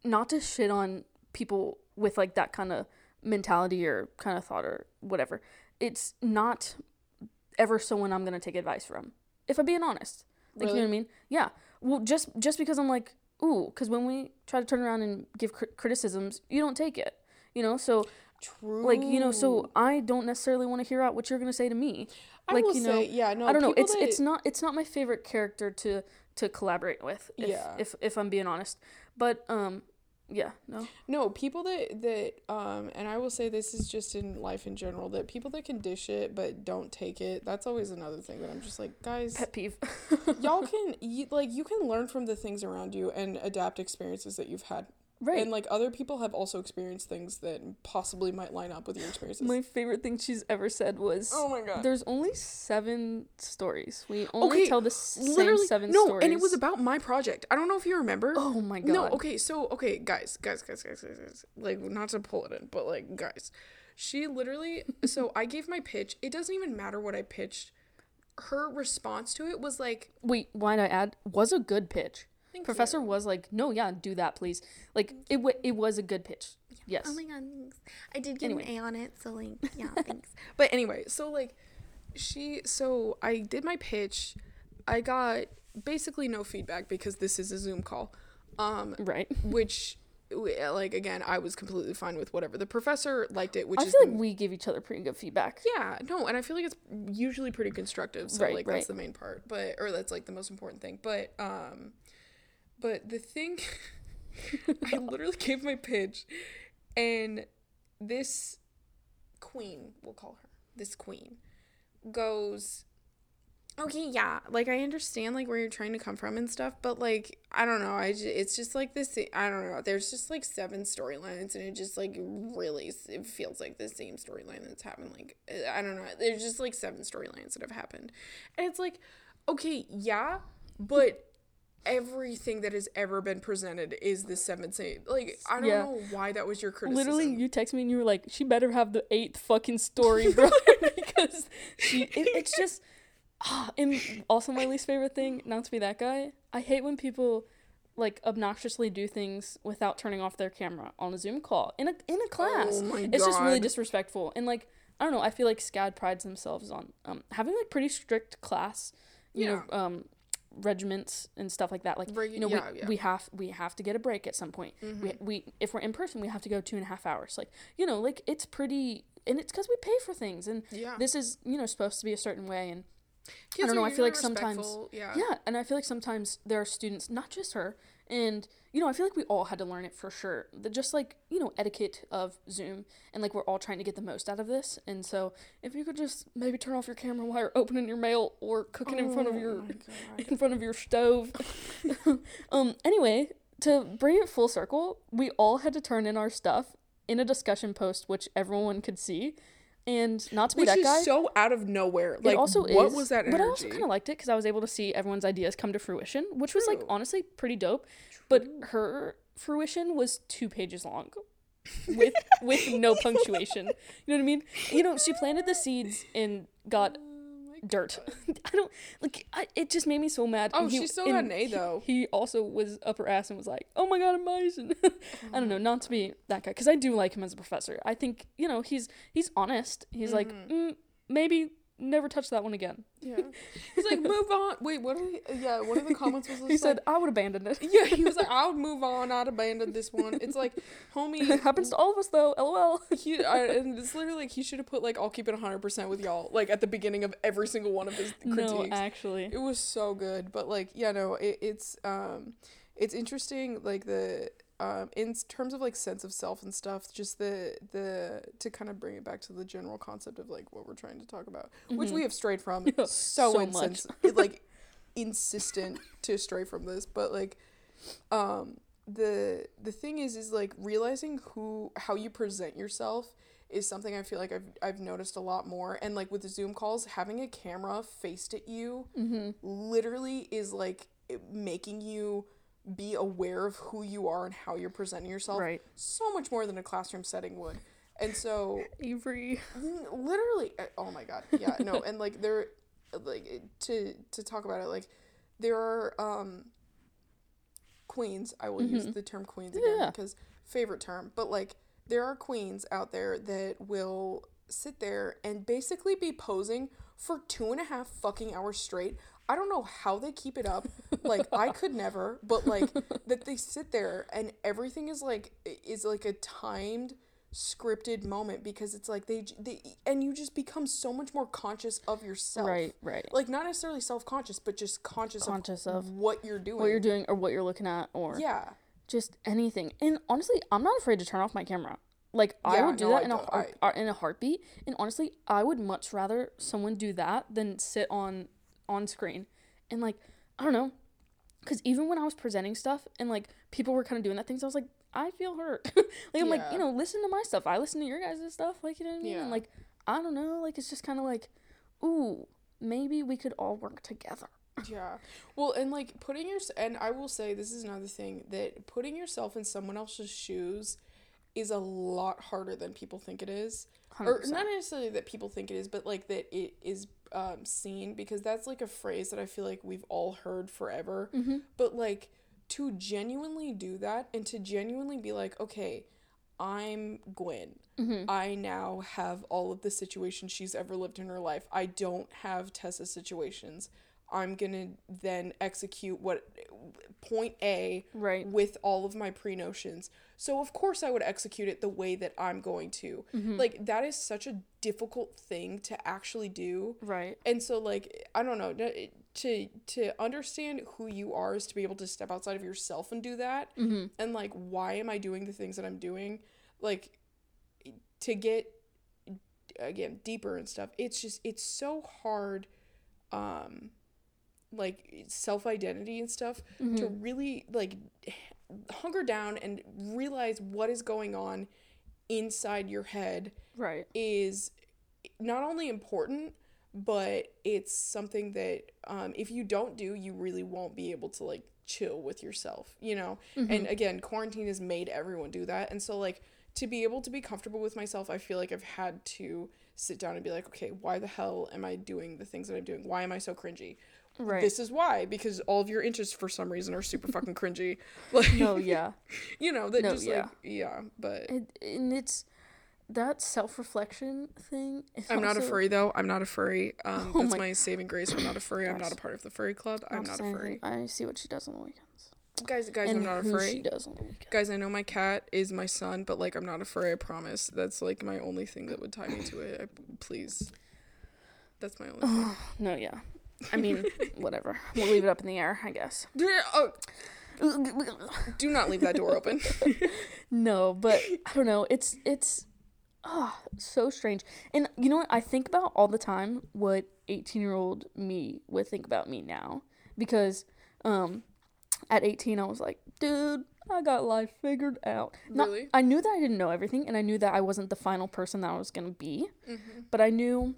not to shit on people with like that kind of mentality or kind of thought or whatever. It's not ever someone I'm going to take advice from. If I'm being honest. Like you know what I mean? Yeah. Well, just just because I'm like, ooh, cuz when we try to turn around and give cri- criticisms, you don't take it. You know? So true like, you know, so I don't necessarily want to hear out what you're going to say to me. I like, will you know, say, yeah, no, I don't know. It's that- it's not it's not my favorite character to to collaborate with. If, Yeah. If if I'm being honest, but um, yeah, no. No, people that that um and I will say this is just in life in general that people that can dish it but don't take it. That's always another thing that I'm just like, guys, Pet peeve. y'all can you, like you can learn from the things around you and adapt experiences that you've had. Right. And like other people have also experienced things that possibly might line up with your experiences. my favorite thing she's ever said was, oh my god. "There's only seven stories. We only Okay, tell the same Literally seven no, stories." and it was about my project. I don't know if you remember. Oh my god. No, okay, so okay, guys, guys, guys, guys, guys, guys. Like not to pull it in, but like guys. She literally so I gave my pitch. It doesn't even matter what I pitched. Her response to it was like Wait, why I add? Was a good pitch. Professor was like, "No, yeah, do that, please." Like it, w- it was a good pitch. Yes. Oh my god, thanks. I did get Anyway. an A on it, so like, yeah, thanks. But anyway, so like she so I did my pitch. I got basically no feedback because this is a Zoom call. Um right. which like again, I was completely fine with whatever. The professor liked it, which I is feel the like we give each other pretty good feedback. Yeah, no, and I feel like it's usually pretty constructive. So Right, like right. that's the main part. But or that's like the most important thing. But um but the thing I literally gave my pitch and this queen, we'll call her, this queen goes Okay, yeah. Like I understand like where you're trying to come from and stuff, but like I don't know. I it's just like this I don't know. There's just like seven storylines and it just like really it feels like the same storyline that's happened like I don't know. There's just like seven storylines that have happened. And it's like okay, yeah, but everything that has ever been presented is the seventh same. Like I don't Yeah. know why that was your criticism. Literally, you text me and you were like, "She better have the eighth fucking story, bro," because she. It, it's just. Ah, and also my least favorite thing, not to be that guy. I hate when people like obnoxiously do things without turning off their camera on a Zoom call in a in a class. Oh it's just really disrespectful. And like I don't know, I feel like SCAD prides themselves on um having like pretty strict class, you know, um regiments and stuff like that. Like you know, yeah, we, yeah. we have we have to get a break at some point. We we if we're in person, we have to go two and a half hours. Like you know, like it's pretty, and it's because we pay for things, and Yeah. this is you know supposed to be a certain way, and Kids don't know, I feel like sometimes- yeah. yeah, and I feel like sometimes there are students, not just her, and you know, I feel like we all had to learn it for sure. The just like you know etiquette of Zoom, and like we're all trying to get the most out of this. And so, if you could just maybe turn off your camera while you're opening your mail or cooking in front of your Oh God. in front of your stove. um. Anyway, to bring it full circle, we all had to turn in our stuff in a discussion post, which everyone could see. And not to be Which that is guy, so out of nowhere. Like, it also what is. was that energy? But I also kind of liked it because I was able to see everyone's ideas come to fruition, which was like honestly pretty dope. But her fruition was two pages long, with with no punctuation. You know what I mean? You know, she planted the seeds and got dirt. I don't like. I, it just made me so mad. Oh, he- she still got and an A, he- though. He, also was up her ass and was like, "Oh my god, I'm Bison." I don't know, not to be that guy because I do like him as a professor. I think you know he's he's honest. He's like, mm, maybe never touch that one again. Yeah. He's like, move on. Wait, what are we? Yeah, one of the comments was He said, "I would abandon it." yeah, he was like, I would move on. I'd abandon this one. It's like, homie, It happens to all of us though. LOL. he, I, and it's literally like he should have put like, I'll keep it 100% with y'all, like at the beginning of every single one of his critiques. No, actually. it was so good but like yeah no it, it's um it's interesting like the um in terms of like sense of self and stuff just the the to kind of bring it back to the general concept of like what we're trying to talk about which we have strayed from so, so insens- like insistent to stray from this but like um the the thing is is like realizing who how you present yourself is something I feel like I've I've noticed a lot more and like with the Zoom calls having a camera faced at you Mm-hmm. literally is like making you be aware of who you are and how you're presenting yourself Right. so much more than a classroom setting would. And so Avery. Mm, literally uh, oh my god yeah no and like there like to to talk about it like there are um queens i will use Mhm. the term queens again Yeah. because favorite term but like there are queens out there that will sit there and basically be posing for two and a half fucking hours straight i don't know how they keep it up like i could never but like that they sit there and everything is like is like a timed scripted moment because it's like they, they and you just become so much more conscious of yourself Right, right. like not necessarily self-conscious but just conscious, Conscious of, of what you're doing what you're doing or what you're looking at or yeah just anything. And honestly, I'm not afraid to turn off my camera. Like I would do no, that I in a heart, uh, in a heartbeat. And honestly, I would much rather someone do that than sit on on screen. And like I don't know, because even when I was presenting stuff and like people were kind of doing that things, I was like, I feel hurt. like I'm like you know, listen to my stuff. I listen to your guys' stuff. Like you know what I mean? Yeah. And like I don't know. Like it's just kind of like, ooh, maybe we could all work together. yeah well and like putting your and i will say this is another thing that putting yourself in someone else's shoes is a lot harder than people think it is or 100%. not necessarily that people think it is but like that it is um, seen because that's like a phrase that i feel like we've all heard forever Mm-hmm. but like to genuinely do that and to genuinely be like okay i'm gwen Mm-hmm. i now have all of the situations she's ever lived in her life i don't have tessa's situations i'm gonna then execute what point a Right. with all of my pre-notions so of course i would execute it the way that i'm going to Mm-hmm. like that is such a difficult thing to actually do Right. and so like i don't know to to understand who you are is to be able to step outside of yourself and do that Mm-hmm. and like why am i doing the things that i'm doing like to get again deeper and stuff it's just it's so hard um like self identity and stuff to really like hunker down and realize what is going on inside your head Right. is not only important but it's something that um, if you don't do you really won't be able to like chill with yourself you know? And again quarantine has made everyone do that. And so like to be able to be comfortable with myself i feel like i've had to sit down and be like okay why the hell am i doing the things that i'm doing? Why am i so cringy Right. this is why because all of your interests for some reason are super fucking cringy like no, yeah. you know that No, just yeah. like yeah but it, and it's that self-reflection thing is I'm not a furry though. I'm not a furry. Um, Oh that's my- my, saving grace. I'm not a furry. I'm not a part of the furry club. I'm Not not a furry. I see what she does on the weekends. Guys, guys, and I'm not a who she does on the weekends. Guys, I know my cat is my son, but like I'm not a furry. I promise. That's like my only thing that would tie me to it. I, please. That's my only. thing. No, yeah. I mean, whatever. We'll leave it up in the air, I guess. oh, do not leave that door open. no, but I don't know. It's it's ah so strange. And you know what? I think about all the time what 18-year-old me would think about me now because um at 18 I was like, dude, I got life figured out. Not- Really? I knew that I didn't know everything and I knew that I wasn't the final person that I was going to be. But I knew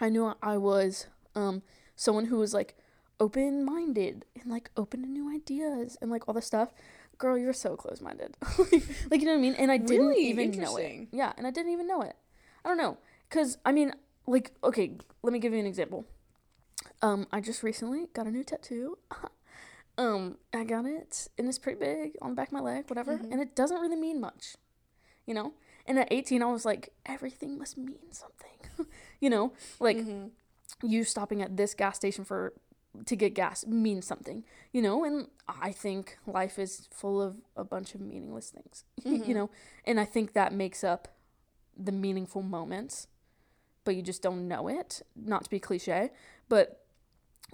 I knew I was um someone who was like open minded and like open to new ideas and like all this stuff. Girl, you're so close minded. like you know what I mean? And I didn't Really? even know it. Yeah, and I didn't even know it. I don't know. Cause I mean, like, okay, let me give you an example. Um, I just recently got a new tattoo. um, I got it and it's pretty big on the back of my leg, whatever. And it doesn't really mean much. You know? And at 18 I was like, everything must mean something. you know? Like you stopping at this gas station for to get gas means something, you know, and I think life is full of a bunch of meaningless things, you mm-hmm. know, and I think that makes up the meaningful moments, but you just don't know it. Not to be cliche, but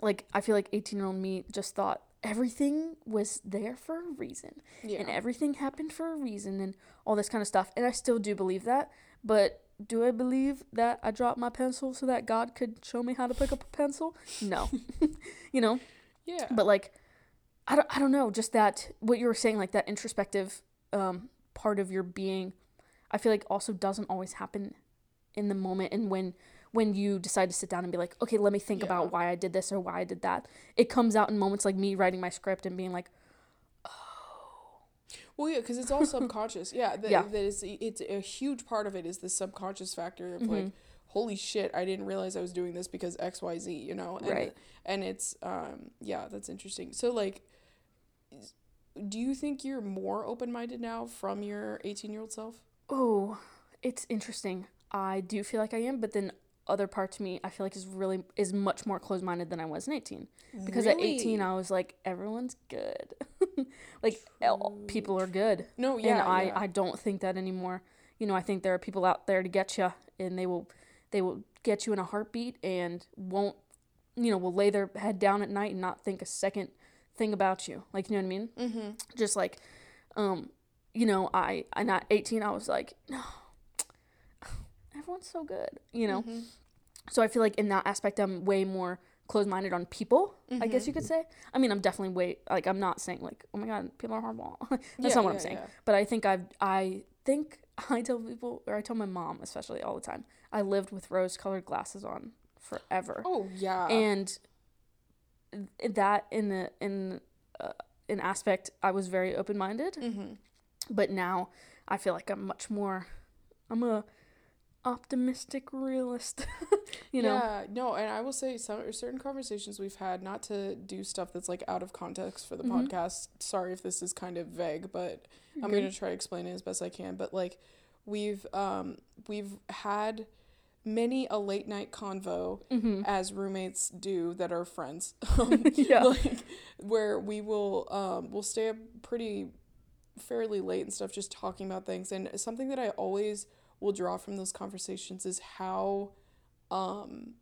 like I feel like 18 year old me just thought everything was there for a reason and everything happened for a reason and all this kind of stuff, and I still do believe that, but do I believe that I dropped my pencil so that God could show me how to pick up a pencil? No. you know? Yeah. But like I don't, I don't know, just that what you were saying, like that introspective um, part of your being, I feel like also doesn't always happen in the moment and when when you decide to sit down and be like, okay, let me think Yeah. about why I did this or why I did that. It comes out in moments like me writing my script and being like, Well, yeah, because it's all subconscious. Yeah, that, Yeah. that is it's a huge part of it is the subconscious factor of Mm-hmm. like, holy shit, I didn't realize I was doing this because X Y Z. You know, and, Right. And it's um yeah, that's interesting. So like, do you think you're more open minded now from your eighteen year old self? oh, it's interesting. I do feel like I am, but then other part to me I feel like is really is much more closed minded than I was in 18. Because at 18 I was like everyone's good. like all- people are good. No, yeah, and I yeah. I don't think that anymore. You know, I think there are people out there to get you and they will they will get you in a heartbeat and won't you know, will lay their head down at night and not think a second thing about you. Like, you know what I mean? Mm-hmm. Just like um you know, I I not 18 I was like, no. Everyone's so good, you know. Mm-hmm. So I feel like in that aspect I'm way more closed-minded on people, I Mm-hmm. guess you could say. I mean, I'm definitely way like I'm not saying like, oh my god, people are horrible. That's Yeah, not what yeah, I'm saying. yeah. But I think I've I think I tell people or I tell my mom especially all the time. I lived with rose-colored glasses on forever. Oh yeah. And that in the in uh, an aspect I was very open-minded, mm-hmm. but now I feel like I'm much more I'm a optimistic realist. you know. Yeah, no, and I will say some certain conversations we've had, not to do stuff that's like out of context for the Mhm. podcast. Sorry if this is kind of vague, but I'm gonna try to explain it as best I can. But like, we've um we've had many a late night convo Mhm. as roommates do that are friends. Um, Yeah. like where we will um we'll stay up pretty fairly late and stuff just talking about things and something that I always will draw from those conversations is how um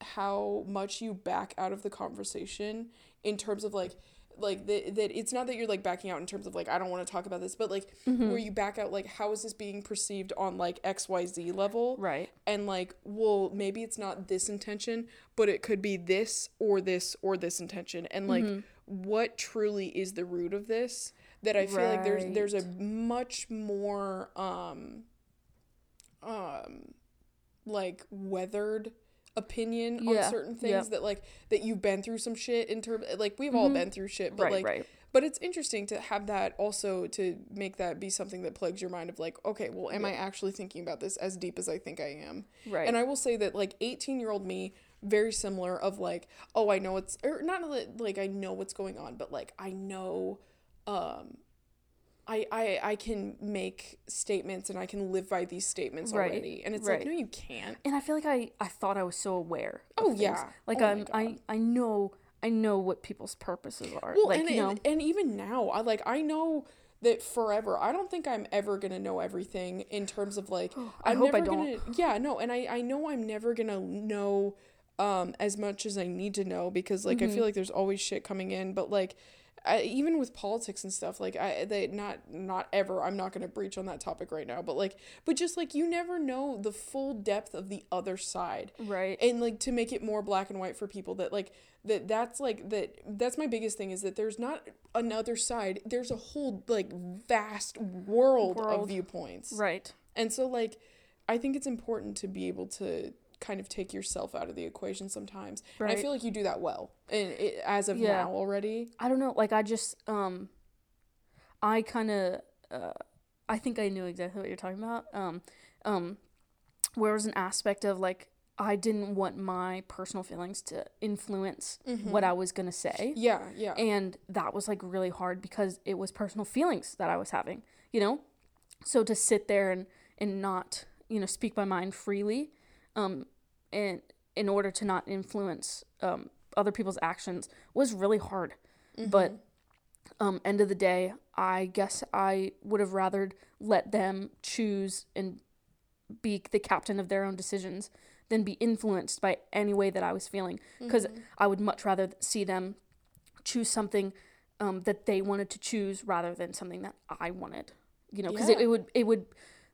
how much you back out of the conversation in terms of like like that that it's not that you're like backing out in terms of like I don't want to talk about this but like Mm-hmm. where you back out like how is this being perceived on like XYZ level Right. and like well maybe it's not this intention but it could be this or this or this intention and like Mm-hmm. what truly is the root of this that i feel like there's there's a much more um um like weathered opinion Yeah, on certain things yeah. that like that you've been through some shit in terms like we've all been through shit but Mm-hmm. right, like right. but it's interesting to have that also to make that be something that plagues your mind of like okay well am i actually thinking about this as deep as i think i am Right. and i will say that like 18 year old me very similar of like oh i know what's or not like i know what's going on but like i know um I, I I can make statements and I can live by these statements Right, already. And it's right. like, no, you can't. and I feel like I, I thought I was so aware. Oh, things. yeah. Like Oh I'm I, I know I know what people's purposes are. Well, like and, you know. and, and even now, I like I know that forever. I don't think I'm ever gonna know everything in terms of like I I'm hope I don't. gonna yeah, no, and I, I know I'm never gonna know um as much as I need to know because like I Mm-hmm. feel like there's always shit coming in, but like I, even with politics and stuff, like I they not not ever. I'm not gonna breach on that topic right now, but like, but just like you never know the full depth of the other side, right. and like to make it more black and white for people that like that that's like that that's my biggest thing is that there's not another side there's a whole like vast world, of viewpoints right. and so like i think it's important to be able to kind of take yourself out of the equation sometimes and i feel like you do that well and it, as of Yeah. now already I don't know. Like I just um, I kind of uh, I think I knew exactly what you're talking about. Um, um, where was an aspect of like I didn't want my personal feelings to influence what I was gonna say. yeah yeah and that was like really hard because it was personal feelings that I was having, you know? So to sit there and and not, you know, speak my mind freely um and in order to not influence um other people's actions was really hard. But um end of the day, I guess I would have rather let them choose and be the captain of their own decisions than be influenced by any way that I was feeling because I would much rather see them choose something um, that they wanted to choose rather than something that I wanted. You know, because it, it would it would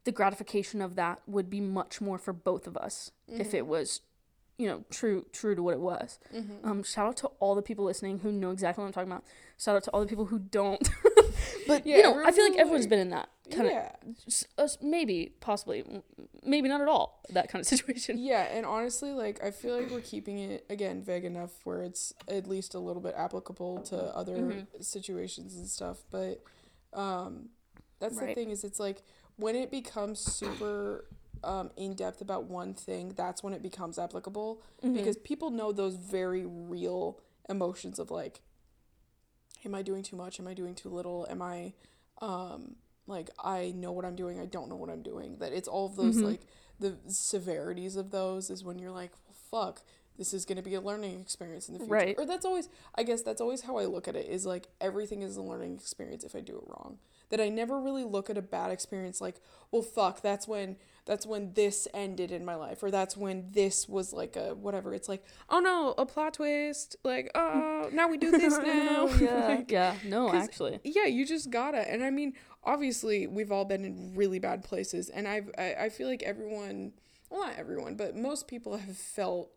the gratification of that would be much more for both of us if it was, you know, true true to what it was. Mm-hmm. Um, shout out to all the people listening who know exactly what I'm talking about. Shout out to all the people who don't. but Yeah, you know, I feel like everyone's been in that kind of yeah. maybe, possibly, maybe not at all that kind of situation. Yeah, and honestly, like I feel like we're keeping it again vague enough where it's at least a little bit applicable to other Mhm. situations and stuff. But um, that's the thing is, it's like when it becomes super um, in depth about one thing, that's when it becomes applicable Mhm. because people know those very real emotions of like, am I doing too much? Am I doing too little? Am I um, like I know what I'm doing? I don't know what I'm doing. That it's all of those Mhm. like the severities of those is when you're like, well, fuck, this is going to be a learning experience in the future. Right. Or that's always, I guess that's always how I look at it is like everything is a learning experience if I do it wrong. That I never really look at a bad experience like, well, fuck, that's when, that's when this ended in my life. Or that's when this was like a whatever. It's like, oh no, a plot twist. Like, oh, now we do this now. yeah, Like, yeah. No, actually. yeah, you just gotta. And I mean, obviously, we've all been in really bad places, and I've I, I feel like everyone, well, not everyone, but most people have felt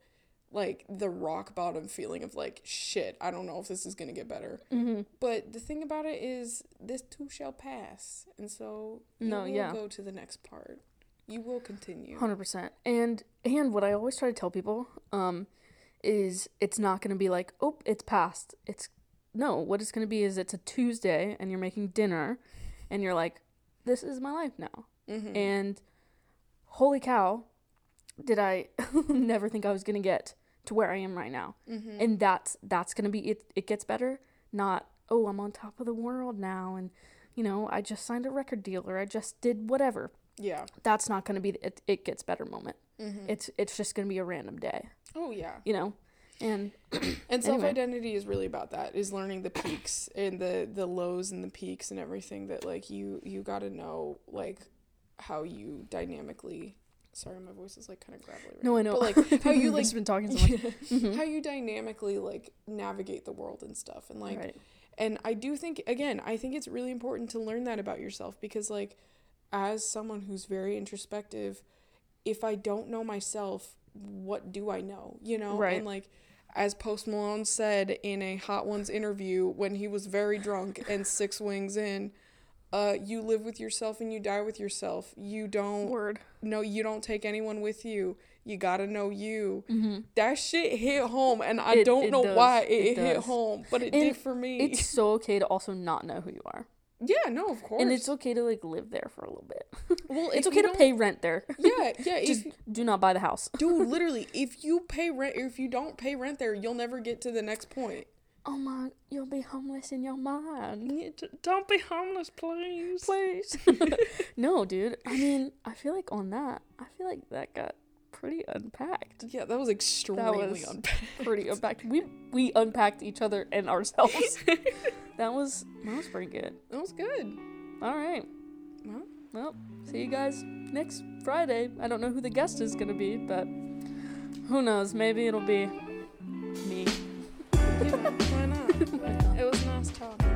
like the rock bottom feeling of like shit. I don't know if this is gonna get better. Mm-hmm. But the thing about it is, this too shall pass, and so you No, will yeah. go to the next part. You will continue. Hundred percent. And and what I always try to tell people, um, is it's not gonna be like, oh, it's past. It's no. What it's gonna be is it's a Tuesday and you're making dinner, and you're like, this is my life now. Mm-hmm. And holy cow, did I never think I was gonna get to where I am right now. mm-hmm. And that's that's gonna be it. It gets better. Not oh, I'm on top of the world now, and you know I just signed a record deal or I just did whatever. yeah. That's not gonna be the it, it gets better moment. Mm-hmm. It's it's just gonna be a random day, oh yeah. you know. And And self identity is really about that. Is learning the peaks and the the lows and the peaks and everything that like you you got to know like how you dynamically. Sorry, my voice is like kind of gravelly. Right no. I know But like how you like been talking so much. Mhm. how you dynamically like navigate the world and stuff and like right. and I do think again, I think it's really important to learn that about yourself because like as someone who's very introspective, if I don't know myself, what do I know? You know? Right. And like as Post Malone said in a Hot Ones interview when he was very drunk and six wings in, uh, you live with yourself and you die with yourself. You don't Word. No, you don't take anyone with you. You gotta know you. Mm-hmm. That shit hit home, and I It- don't it know does. why it, It hit home, but it And did for me. It's so okay to also not know who you are, yeah, no, of course. and it's okay to like live there for a little bit. well, It's okay to pay rent there. Yeah, yeah. Just if, do not buy the house. dude, literally, if you pay rent, or if you don't pay rent there, you'll never get to the next point. Oh my, you'll be homeless in your mind. Don't be homeless, please. Please. no, dude. I mean, I feel like on that, I feel like that got pretty unpacked. Yeah, that was extremely was- unpacked. Pretty unpacked. We we unpacked each other and ourselves. that was that was pretty good. That was good. All right. Well, Well, see you guys next Friday. I don't know who the guest is gonna be, but who knows? Maybe it'll be me. Why not? It was nice talking.